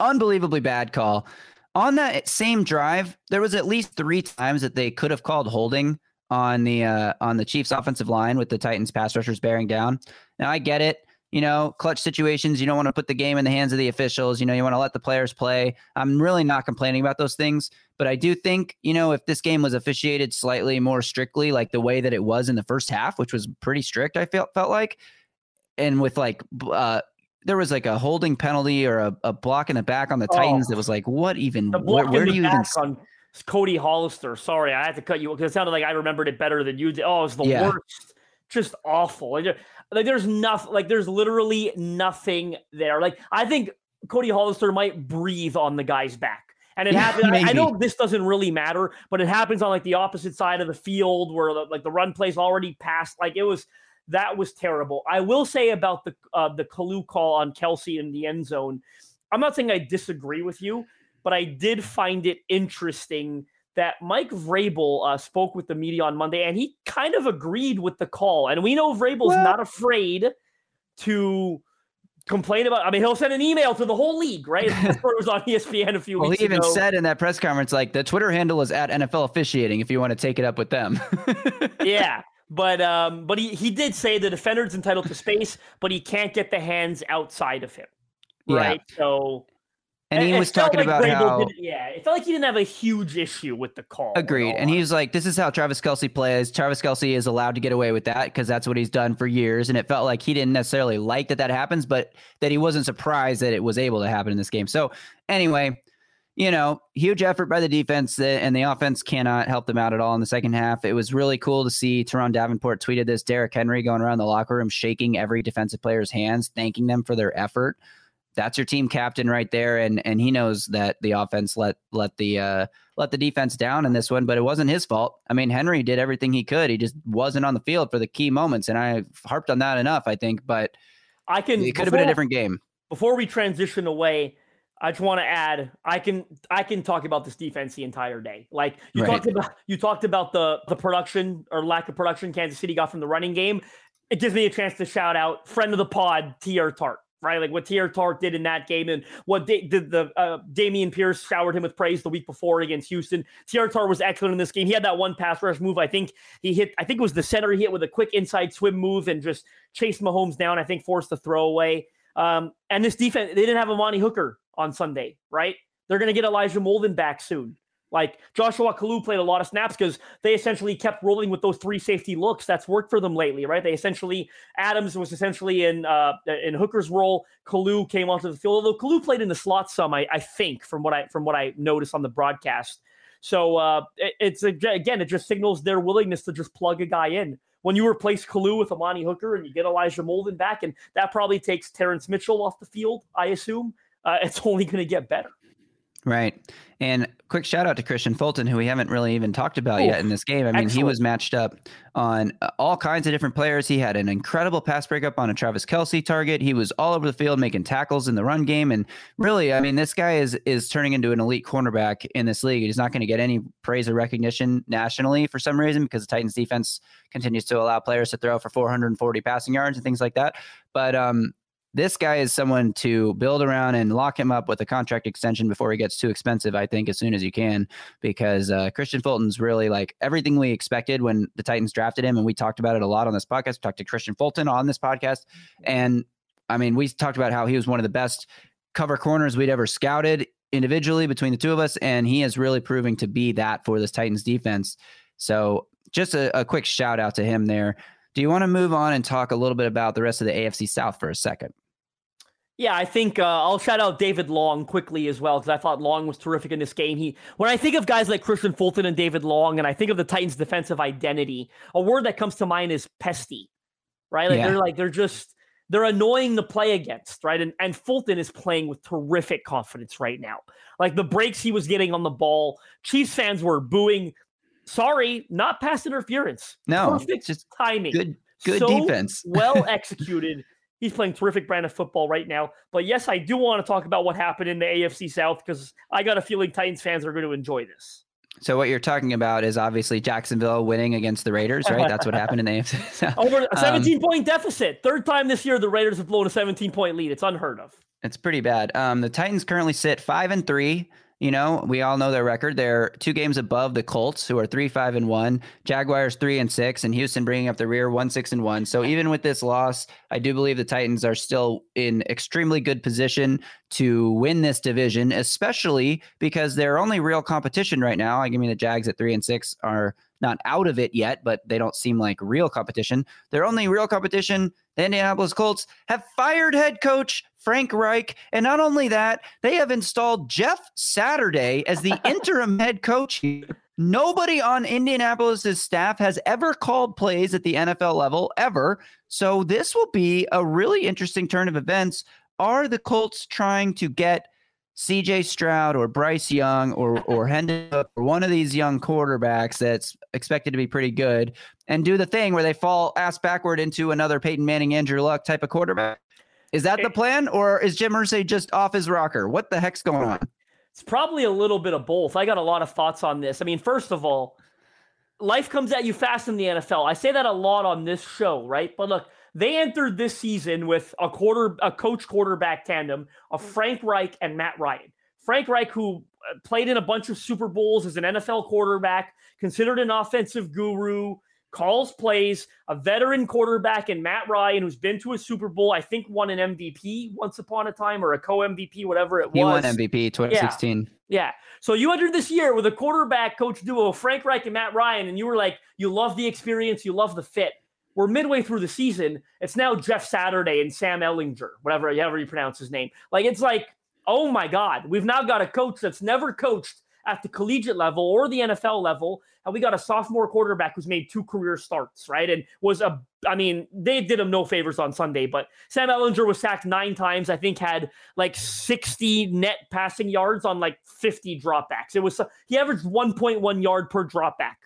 unbelievably bad call on that same drive, there was at least three times that they could have called holding on the uh, on the Chiefs offensive line with the Titans pass rushers bearing down. Now I get it. You know, clutch situations, you don't want to put the game in the hands of the officials. You know, you want to let the players play. I'm really not complaining about those things, but I do think, you know, if this game was officiated slightly more strictly, like the way that it was in the first half, which was pretty strict, I felt felt like, and with like uh, there was like a holding penalty or a, a block in the back on the oh, Titans that was like, what even? Where, where do you even? On Cody Hollister. Sorry, I had to cut you because it sounded like I remembered it better than you did. Oh, it was the yeah. worst. Just awful. Like, like there's nothing. Like there's literally nothing there. Like I think Cody Hollister might breathe on the guy's back. And it yeah, happens. I, I know this doesn't really matter, but it happens on like the opposite side of the field where the, like the run plays already passed. Like it was that was terrible. I will say about the uh, the Kalu call on Kelce in the end zone. I'm not saying I disagree with you, but I did find it interesting that Mike Vrabel uh, spoke with the media on Monday, and he kind of agreed with the call. And we know Vrabel's well, not afraid to complain about. I mean, he'll send an email to the whole league, right? it was on ESPN a few well, weeks ago. Well, he even ago. said in that press conference, like the Twitter handle is at NFL officiating. If you want to take it up with them. yeah, but um, but he, he did say the defender's entitled to space, but he can't get the hands outside of him. Right. Yeah. So and he was talking like about how yeah, it felt like he didn't have a huge issue with the call. Agreed. And he was like, "This is how Travis Kelce plays. Travis Kelce is allowed to get away with that because that's what he's done for years." And it felt like he didn't necessarily like that that happens, but that he wasn't surprised that it was able to happen in this game. So anyway, you know, huge effort by the defense, and the offense cannot help them out at all in the second half. It was really cool to see Turron Davenport tweeted this Derrick Henry going around the locker room, shaking every defensive player's hands, thanking them for their effort. That's your team captain right there, and and he knows that the offense let let the uh, let the defense down in this one, but it wasn't his fault. I mean, Henry did everything he could. He just wasn't on the field for the key moments, and I harped on that enough, I think. But I can. It could have been a different game. Before we transition away I just want to add, I can I can talk about this defense the entire day. Like you right. talked about you talked about the the production or lack of production Kansas City got from the running game. It gives me a chance to shout out friend of the pod, Teair Tart, right? Like what Teair Tart did in that game and what did the uh, Dameon Pierce showered him with praise the week before against Houston. Teair Tart was excellent in this game. He had that one pass rush move. I think he hit. I think it was the center he hit with a quick inside swim move and just chased Mahomes down. I think forced the throwaway. Um, and this defense, they didn't have Amani Hooker on Sunday, right? They're going to get Elijah Molden back soon. Like Joshua Kalu played a lot of snaps because they essentially kept rolling with those three safety looks. That's worked for them lately, right? They essentially Adams was essentially in uh, in Hooker's role. Kalu came onto the field, although Kalu played in the slot some, I, I think, from what I from what I noticed on the broadcast. So uh, it, it's again, it just signals their willingness to just plug a guy in. When you replace Kalu with Amani Hooker and you get Elijah Molden back, and that probably takes Terrence Mitchell off the field, I assume uh, it's only going to get better. Right. And quick shout out to Kristian Fulton, who we haven't really even talked about yet in this game. I mean, Excellent. he was matched up on uh, all kinds of different players. He had an incredible pass breakup on a Travis Kelce target. He was all over the field making tackles in the run game. And really, I mean, this guy is is turning into an elite cornerback in this league. He's not going to get any praise or recognition nationally for some reason because the Titans defense continues to allow players to throw for 440 passing yards and things like that. But um, this guy is someone to build around and lock him up with a contract extension before he gets too expensive. I think as soon as you can, because uh, Kristian Fulton's really like everything we expected when the Titans drafted him, and we talked about it a lot on this podcast. We talked to Kristian Fulton on this podcast, and I mean, we talked about how he was one of the best cover corners we'd ever scouted individually between the two of us, and he is really proving to be that for this Titans defense. So just a, a quick shout out to him there. Do you want to move on and talk a little bit about the rest of the AFC South for a second? Yeah, I think uh, I'll shout out David Long quickly as well because I thought Long was terrific in this game. He, when I think of guys like Kristian Fulton and David Long, and I think of the Titans' defensive identity, a word that comes to mind is pesty, right? Like Yeah. they're like they're just they're annoying to play against, right? And and Fulton is playing with terrific confidence right now. Like the breaks he was getting on the ball, Chiefs fans were booing. Sorry, not pass interference. No, perfect just timing Good, good so defense. well executed. He's playing terrific brand of football right now. But yes, I do want to talk about what happened in the AFC South because I got a feeling Titans fans are going to enjoy this. So what you're talking about is obviously Jacksonville winning against the Raiders, right? That's what happened in the AFC. South. Over a Um, 17 point deficit. Third time this year the Raiders have blown a 17 point lead. It's unheard of. It's pretty bad. Um, the Titans currently sit five and three. You know, we all know their record. They're two games above the Colts, who are three, five, and one. Jaguars three and six, and Houston bringing up the rear, one, six, and one. So even with this loss, I do believe the Titans are still in extremely good position to win this division, especially because their only real competition right now. I give me the Jags at three and six are not out of it yet, but they don't seem like real competition. Their only real competition, the Indianapolis Colts, have fired head coach Frank Reich. And not only that, they have installed Jeff Saturday as the interim head coach. Nobody on Indianapolis's staff has ever called plays at the NFL level ever. So this will be a really interesting turn of events. Are the Colts trying to get CJ Stroud or Bryce Young or or Hendon Hook or one of these young quarterbacks that's expected to be pretty good and do the thing where they fall ass backward into another Peyton Manning, Andrew Luck type of quarterback? Is that the plan, or is Jim Irsay just off his rocker? What the heck's going on? It's probably a little bit of both. I got a lot of thoughts on this. I mean, first of all, life comes at you fast in the NFL. I say that a lot on this show, right? But look, they entered this season with a quarter, a coach quarterback tandem of Frank Reich and Matt Ryan. Frank Reich, who uh, played in a bunch of Super Bowls as an NFL quarterback, considered an offensive guru, calls plays, a veteran quarterback, and Matt Ryan, who's been to a Super Bowl, I think won an MVP once upon a time or a co MVP, whatever it He was. He won MVP 2016. Yeah. So you entered this year with a quarterback coach duo, Frank Reich and Matt Ryan, and you were like, you love the experience, you love the fit. We're midway through the season. It's now Jeff Saturday and Sam Ehlinger, whatever, however you pronounce his name. Like it's like, oh my God, we've now got a coach that's never coached at the collegiate level or the NFL level. And we got a sophomore quarterback who's made two career starts, right? And was a, I mean, they did him no favors on Sunday, but Sam Ehlinger was sacked nine times. I think had like 60 net passing yards on like 50 dropbacks. It was he averaged 1.1 yard per dropback.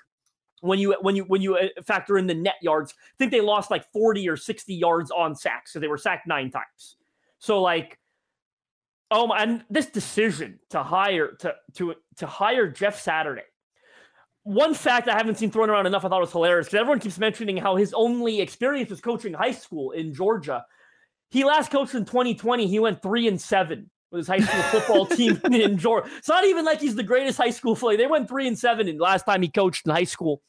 When you when you when you uh, factor in the net yards, I think they lost like 40 or 60 yards on sacks, so they were sacked nine times. So like, oh my, and this decision to hire to to to hire Jeff Saturday. One fact I haven't seen thrown around enough, I thought was hilarious because everyone keeps mentioning how his only experience was coaching high school in Georgia. He last coached in 2020. He went three and seven with his high school football team in Georgia. It's not even like he's the greatest high school player. They went three and seven in last time he coached in high school.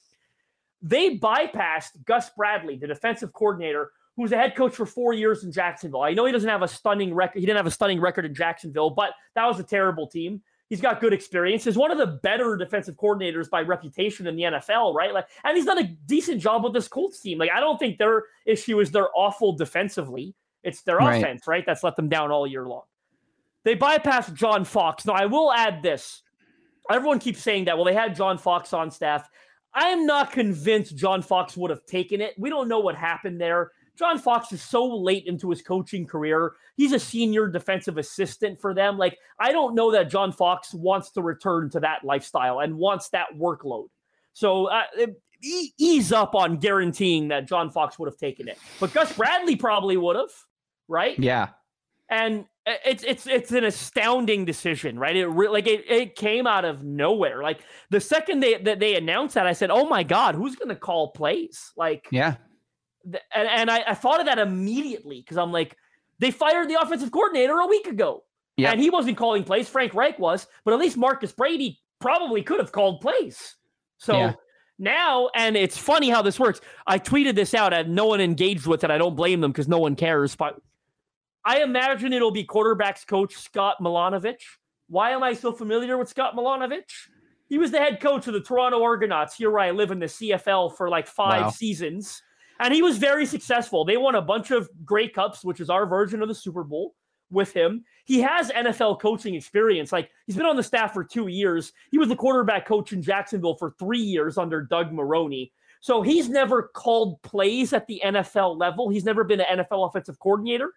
They bypassed Gus Bradley, the defensive coordinator, who was a head coach for four years in Jacksonville. I know he doesn't have a stunning record. He didn't have a stunning record in Jacksonville, but that was a terrible team. He's got good experience. He's one of the better defensive coordinators by reputation in the NFL, right? Like, and he's done a decent job with this Colts team. Like, I don't think their issue is they're awful defensively. It's their Right. offense, right? That's let them down all year long. They bypassed John Fox. Now, I will add this. Everyone keeps saying that. Well, they had John Fox on staff. I am not convinced John Fox would have taken it. We don't know what happened there. John Fox is so late into his coaching career. He's a senior defensive assistant for them. Like, I don't know that John Fox wants to return to that lifestyle and wants that workload. So, uh, e- ease up on guaranteeing that John Fox would have taken it. But Gus Bradley probably would have, right? Yeah. and it's it's it's an astounding decision, right? It re- like it, it came out of nowhere. Like the second they that they announced that, I said, "Oh my god, who's going to call plays?" Like, Yeah. th- and, and I, I thought of that immediately because I'm like, They fired the offensive coordinator a week ago. Yep. And he wasn't calling plays. Frank Reich was, but at least Marcus Brady probably could have called plays. So Yeah. now, and it's funny how this works. I tweeted this out and no one engaged with it. I don't blame them because no one cares. But I imagine it'll be quarterbacks coach Scott Milanovich. Why am I so familiar with Scott Milanovich? He was the head coach of the Toronto Argonauts here where I live in the CFL for like five Wow. seasons. And he was very successful. They won a bunch of Grey Cups, which is our version of the Super Bowl with him. He has NFL coaching experience. Like he's been on the staff for two years. He was the quarterback coach in Jacksonville for three years under Doug Marrone. So he's never called plays at the NFL level. He's never been an NFL offensive coordinator,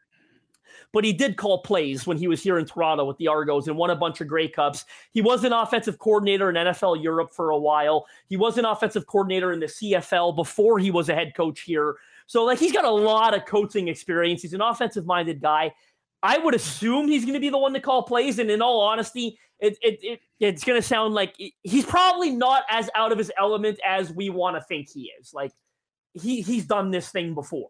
but he did call plays when he was here in Toronto with the Argos and won a bunch of Grey Cups. He was an offensive coordinator in NFL Europe for a while. He was an offensive coordinator in the CFL before he was a head coach here. So like he's got a lot of coaching experience. He's an offensive minded guy. I would assume he's going to be the one to call plays. And in all honesty, it, it, it it's going to sound like he's probably not as out of his element as we want to think he is. Like he he's done this thing before,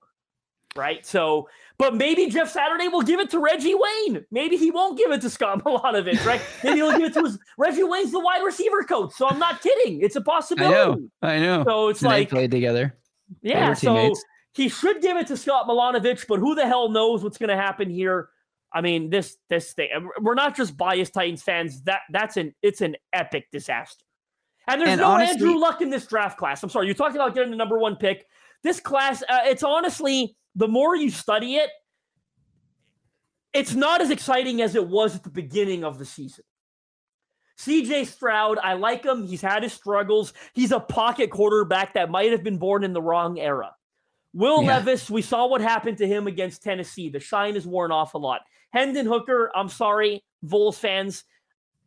right? So, but maybe Jeff Saturday will give it to Reggie Wayne. Maybe he won't give it to Scott Milanovich, right? Maybe he'll give it to his Reggie Wayne's the wide receiver coach. So I'm not kidding. It's a possibility. I know. I know. So it's And they like played together. yeah, so teammates. he should give it to Scott Milanovich, but who the hell knows what's going to happen here? I mean, this this thing. We're not just biased Titans fans. That that's an it's an epic disaster. And there's And no honestly- Andrew Luck in this draft class. I'm sorry, you're talking about getting the number one pick. This class, uh, it's honestly the more you study it, it's not as exciting as it was at the beginning of the season. CJ Stroud, I like him. He's had his struggles. He's a pocket quarterback that might have been born in the wrong era. Will Yeah. Levis, we saw what happened to him against Tennessee. The shine is worn off a lot. Hendon Hooker, I'm sorry, Vols fans.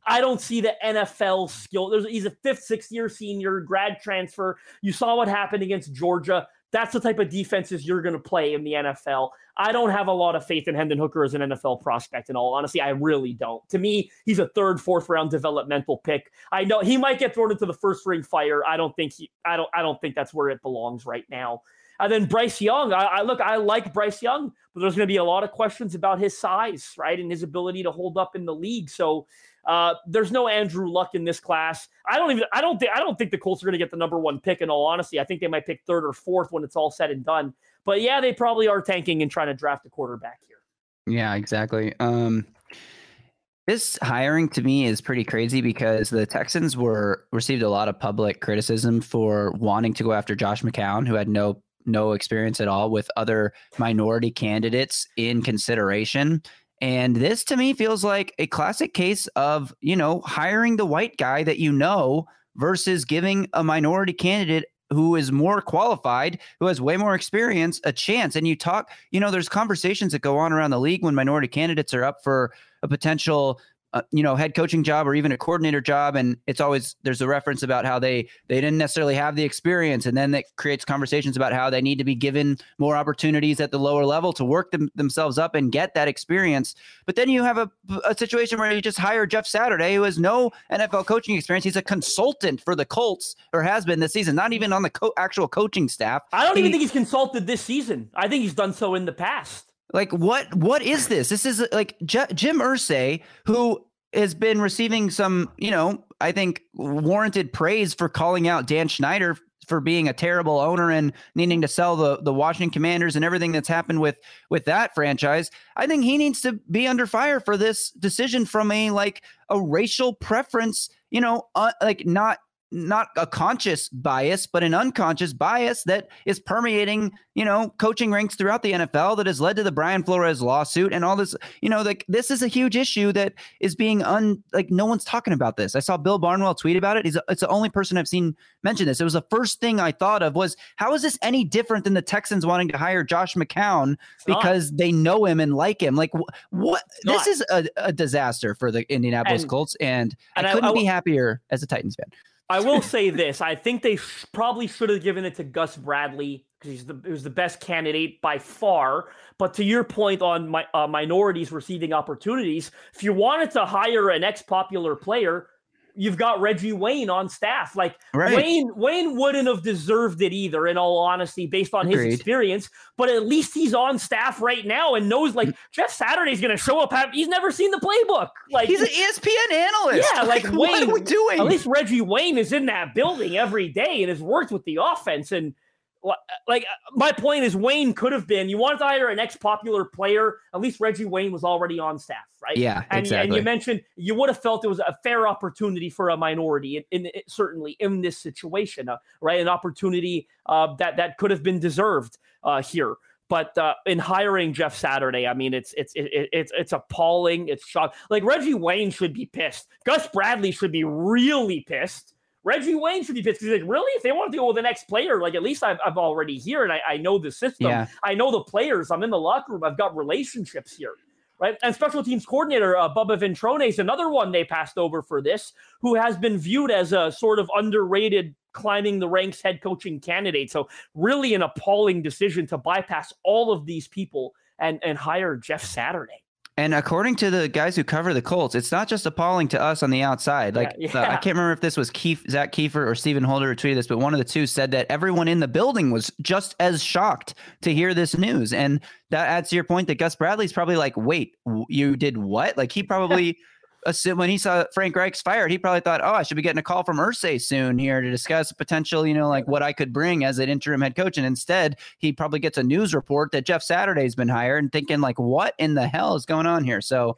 I don't see the NFL skill. There's, he's a fifth, sixth year senior, grad transfer. You saw what happened against Georgia. That's the type of defenses you're going to play in the NFL. I don't have a lot of faith in Hendon Hooker as an NFL prospect. In all honesty, I really don't. To me, he's a third, fourth round developmental pick. I know he might get thrown into the first ring fire. I don't think he. I don't. I don't think that's where it belongs right now. And then Bryce Young. I, I look. I like Bryce Young, but there's going to be a lot of questions about his size, right, and his ability to hold up in the league. So. Uh, there's no Andrew Luck in this class. I don't even. I don't think. I don't think the Colts are going to get the number one pick. In all honesty, I think they might pick third or fourth when it's all said and done. But yeah, they probably are tanking and trying to draft a quarterback here. Yeah, exactly. Um, this hiring to me is pretty crazy because the Texans were received a lot of public criticism for wanting to go after Josh McCown, who had no no experience at all with other minority candidates in consideration. And this to me feels like a classic case of, you know, hiring the white guy that you know versus giving a minority candidate who is more qualified, who has way more experience, a chance. And you talk, you know, there's conversations that go on around the league when minority candidates are up for a potential uh, you know head coaching job or even a coordinator job and it's always there's a reference about how they they didn't necessarily have the experience and then that creates conversations about how they need to be given more opportunities at the lower level to work them, themselves up and get that experience but then you have a, a situation where you just hire jeff saturday who has no nfl coaching experience he's a consultant for the colts or has been this season not even on the co- actual coaching staff I don't He- even think he's consulted this season. I think he's done so in the past. like what what is this? This is like J- Jim Irsay, who has been receiving some, you know, I think warranted praise for calling out Dan Snyder for being a terrible owner and needing to sell the the Washington Commanders and everything that's happened with with that franchise. I think he needs to be under fire for this decision from a like a racial preference, you know, uh, like not not a conscious bias, but an unconscious bias that is permeating, you know, coaching ranks throughout the NFL that has led to the Brian Flores lawsuit and all this, you know, like this is a huge issue that is being un like no one's talking about this. I saw Bill Barnwell tweet about it. He's it's the only person I've seen mention this. It was the first thing I thought of was how is this any different than the Texans wanting to hire Josh McCown because they know him and like him? Like wh- what? This is a, a disaster for the Indianapolis And- Colts, and, and I- I couldn't I be happier as a Titans fan. I will say this: I think they sh- probably should have given it to Gus Bradley because he's the he was the best candidate by far. But to your point on my uh, minorities receiving opportunities, if you wanted to hire an ex-popular player, you've got Reggie Wayne on staff. Like Right. Wayne, Wayne wouldn't have deserved it either, in all honesty, based on Agreed. his experience. But at least he's on staff right now and knows like mm. Jeff Saturday's going to show up. Have, he's never seen the playbook. Like He's an ESPN analyst. Yeah, like, what are we doing? at least Reggie Wayne is in that building every day and has worked with the offense. And li- like uh, my point is, Wayne could have been. You wanted to hire an ex-popular player. At least Reggie Wayne was already on staff, right? Yeah, and, exactly. And you mentioned you would have felt it was a fair opportunity for a minority, in, in certainly in this situation, uh, right? An opportunity uh, that that could have been deserved uh, here. But uh, in hiring Jeff Saturday, I mean, it's it's it, it- it's it's appalling. It's shock. Like Reggie Wayne should be pissed. Gus Bradley should be really pissed. Reggie Wayne should be pissed because like, really, if they want to deal with the next player, like at least I've, I'm already here and I, I know the system. Yeah. I know the players. I'm in the locker room. I've got relationships here. Right. And special teams coordinator uh, Bubba Ventrone is another one they passed over for this, who has been viewed as a sort of underrated climbing the ranks head coaching candidate. So really an appalling decision to bypass all of these people and and hire Jeff Saturday. And according to the guys who cover the Colts, it's not just appalling to us on the outside. Like Yeah, uh, I can't remember if this was Keith, Zak Keefer or Stephen Holder who tweeted this, but one of the two said that everyone in the building was just as shocked to hear this news. And that adds to your point that Gus Bradley's probably like, "Wait, you did what?" Like he probably. Assume- When he saw Frank Reich's fired, he probably thought, "Oh, I should be getting a call from Irsay soon here to discuss potential, you know, like what I could bring as an interim head coach." And instead, he probably gets a news report that Jeff Saturday's been hired, and thinking like, "What in the hell is going on here?" So,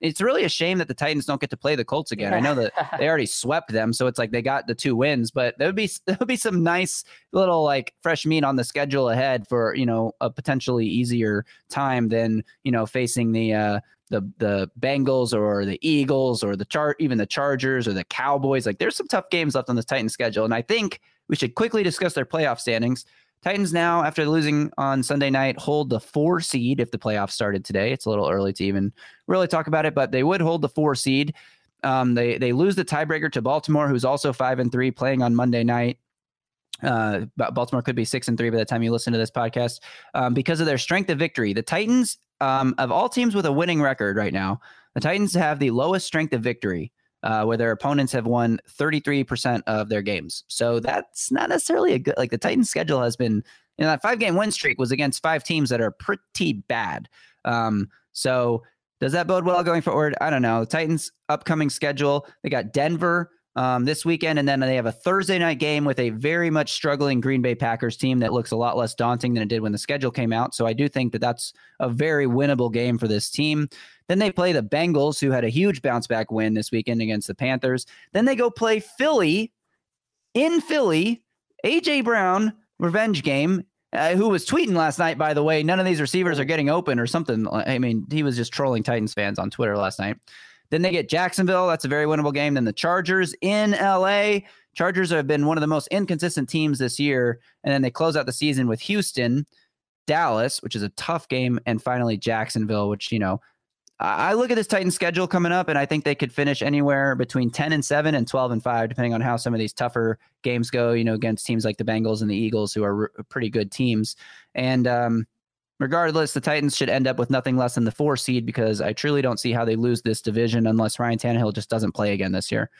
it's really a shame that the Titans don't get to play the Colts again. I know that they already swept them, so it's like they got the two wins, but there would be there would be some nice little like fresh meat on the schedule ahead for you know a potentially easier time than you know facing the uh, the the Bengals or the Eagles or the chart even the Chargers or the Cowboys. Like there's some tough games left on the Titans schedule, and I think we should quickly discuss their playoff standings. Titans now, after losing on Sunday night, hold the four seed if the playoffs started today. It's a little early to even really talk about it, but they would hold the four seed. Um, they they lose the tiebreaker to Baltimore, who's also five and three, playing on Monday night. Uh, Baltimore could be six and three by the time you listen to this podcast um, because of their strength of victory. The Titans, um, of all teams with a winning record right now, the Titans have the lowest strength of victory, uh, where their opponents have won 33% of their games. So that's not necessarily a good, like the Titans schedule has been, you know, that five game win streak was against five teams that are pretty bad. Um, so does that bode well going forward? I don't know. Titans upcoming schedule, they got Denver um, this weekend, and then they have a Thursday night game with a very much struggling Green Bay Packers team that looks a lot less daunting than it did when the schedule came out. So I do think that that's a very winnable game for this team. Then they play the Bengals, who had a huge bounce back win this weekend against the Panthers. Then they go play Philly in Philly. AJ Brown revenge game. Uh, who was tweeting last night, by the way, none of these receivers are getting open or something. I mean, he was just trolling Titans fans on Twitter last night. Then they get Jacksonville. That's a very winnable game. Then the Chargers in LA. Chargers have been one of the most inconsistent teams this year. And then they close out the season with Houston, Dallas, which is a tough game, and finally Jacksonville, which, you know, I look at this Titan schedule coming up, and I think they could finish anywhere between 10 and 7 and 12 and 5, depending on how some of these tougher games go, you know, against teams like the Bengals and the Eagles, who are pretty good teams. And um, regardless, the Titans should end up with nothing less than the four seed because I truly don't see how they lose this division unless Ryan Tannehill just doesn't play again this year.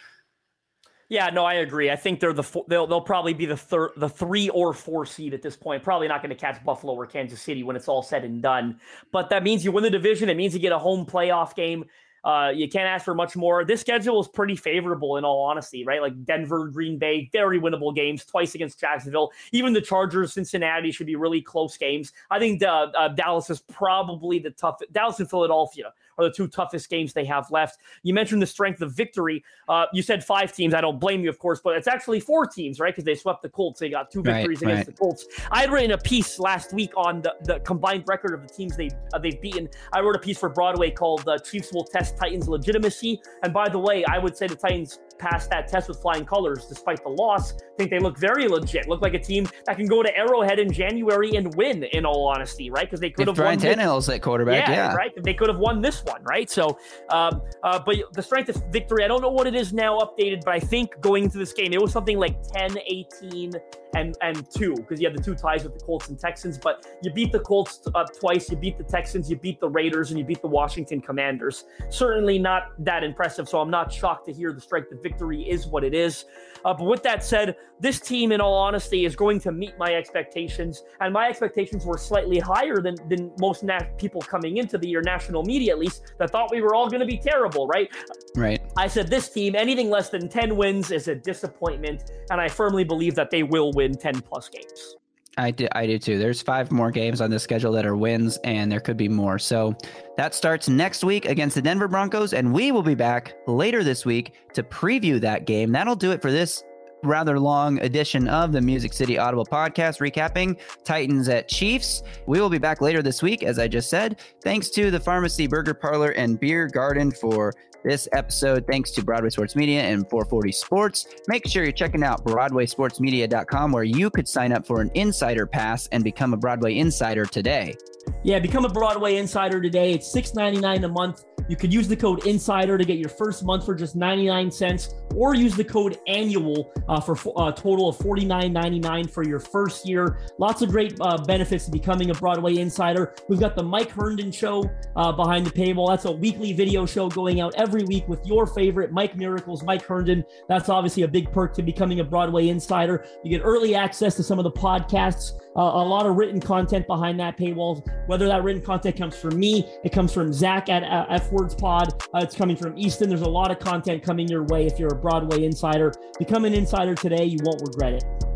Yeah, no, I agree. I think they're the four, they'll they'll probably be the third, the three or four seed at this point. Probably not going to catch Buffalo or Kansas City when it's all said and done. But that means you win the division. It means you get a home playoff game. Uh, you can't ask for much more. This schedule is pretty favorable, in all honesty, right? Like Denver, Green Bay, very winnable games. Twice against Jacksonville. Even the Chargers, Cincinnati should be really close games. I think uh, uh, Dallas is probably the toughest. Dallas and Philadelphia are the two toughest games they have left. You mentioned the strength of victory. Uh, you said five teams. I don't blame you, of course, but it's actually four teams, right? Because they swept the Colts. They got two Right, victories against right. the Colts. I had written a piece last week on the, the combined record of the teams they uh, they've beaten. I wrote a piece for Broadway called uh, "Chiefs Will Test Titans Legitimacy." And by the way, I would say the Titans passed that test with flying colors, despite the loss. Think they look very legit. Look like a team that can go to Arrowhead in January and win. In all honesty, right? Because they could If have Brian won. this- Tannehill's at quarterback, yeah, yeah. right. They could have won this one, right? So, um, uh, but the strength of victory, I don't know what it is now updated, but I think going into this game, it was something like 10, 18, and and two because you had the two ties with the Colts and Texans. But you beat the Colts uh, twice, you beat the Texans, you beat the Raiders, and you beat the Washington Commanders. Certainly not that impressive. So I'm not shocked to hear the strength of victory is what it is. Uh, but with that said, this team, in all honesty, is going to meet my expectations, and my expectations were slightly higher than than most na- people coming into the year, national media at least, that thought we were all going to be terrible, right? Right. I said this team, anything less than 10 wins is a disappointment, and I firmly believe that they will win 10 plus games. I do, I do too. There's five more games on the schedule that are wins, and there could be more. So that starts next week against the Denver Broncos, and we will be back later this week to preview that game. That'll do it for this rather long edition of the Music City Audible podcast, recapping Titans at Chiefs. We will be back later this week, as I just said. Thanks to the Pharmacy Burger Parlor and Beer Garden for this episode. Thanks to Broadway Sports Media and 440 Sports. Make sure you're checking out BroadwaySportsMedia.com, where you could sign up for an insider pass and become a Broadway insider today. Yeah, become a Broadway Insider today. It's $6.99 a month. You could use the code INSIDER to get your first month for just 99 cents, or use the code ANNUAL uh, for a total of $49.99 for your first year. Lots of great uh, benefits to becoming a Broadway Insider. We've got the Mike Herndon Show uh, behind the paywall. That's a weekly video show going out every week with your favorite Mike Miracles, Mike Herndon. That's obviously a big perk to becoming a Broadway Insider. You get early access to some of the podcasts, uh, a lot of written content behind that paywall. Whether that written content comes from me, it comes from Zach at uh, F Words Pod, uh, it's coming from Easton. There's a lot of content coming your way if you're a Broadway Insider. Become an insider today. You won't regret it.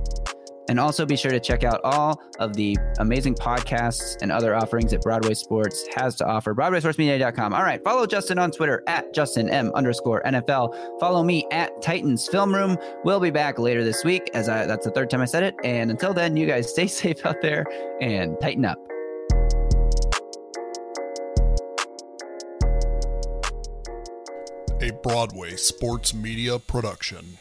And also be sure to check out all of the amazing podcasts and other offerings that Broadway Sports has to offer. BroadwaySportsMedia.com. All right. Follow Justin on Twitter at Justin M underscore NFL. Follow me at Titans Film Room. We'll be back later this week as I, that's the third time I said it. And until then, you guys stay safe out there and tighten up. A Broadway sports media production.